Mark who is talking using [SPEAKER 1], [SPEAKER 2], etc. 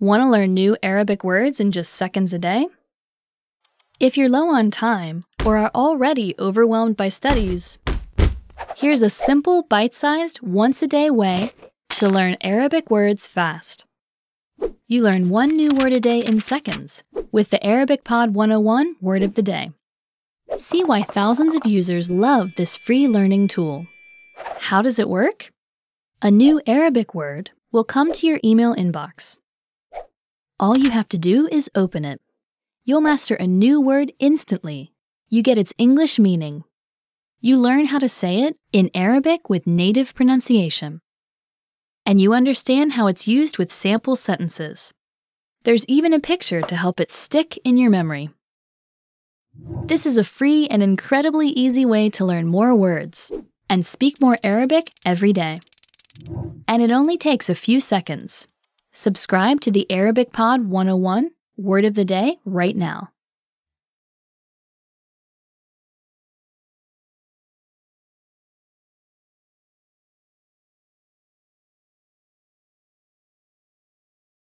[SPEAKER 1] Want to learn new Arabic words in just seconds a day? If you're low on time or are already overwhelmed by studies, here's a simple, bite sized, once a day way to learn Arabic words fast. You learn one new word a day in seconds with the Arabic Pod 101 Word of the Day. See why thousands of users love this free learning tool. How does it work? A new Arabic word will come to your email inbox. All you have to do is open it. You'll master a new word instantly. You get its English meaning. You learn how to say it in Arabic with native pronunciation. And you understand how it's used with sample sentences. There's even a picture to help it stick in your memory. This is a free and incredibly easy way to learn more words and speak more Arabic every day. And it only takes a few seconds. Subscribe to the Arabic Pod 101 Word of the Day right now.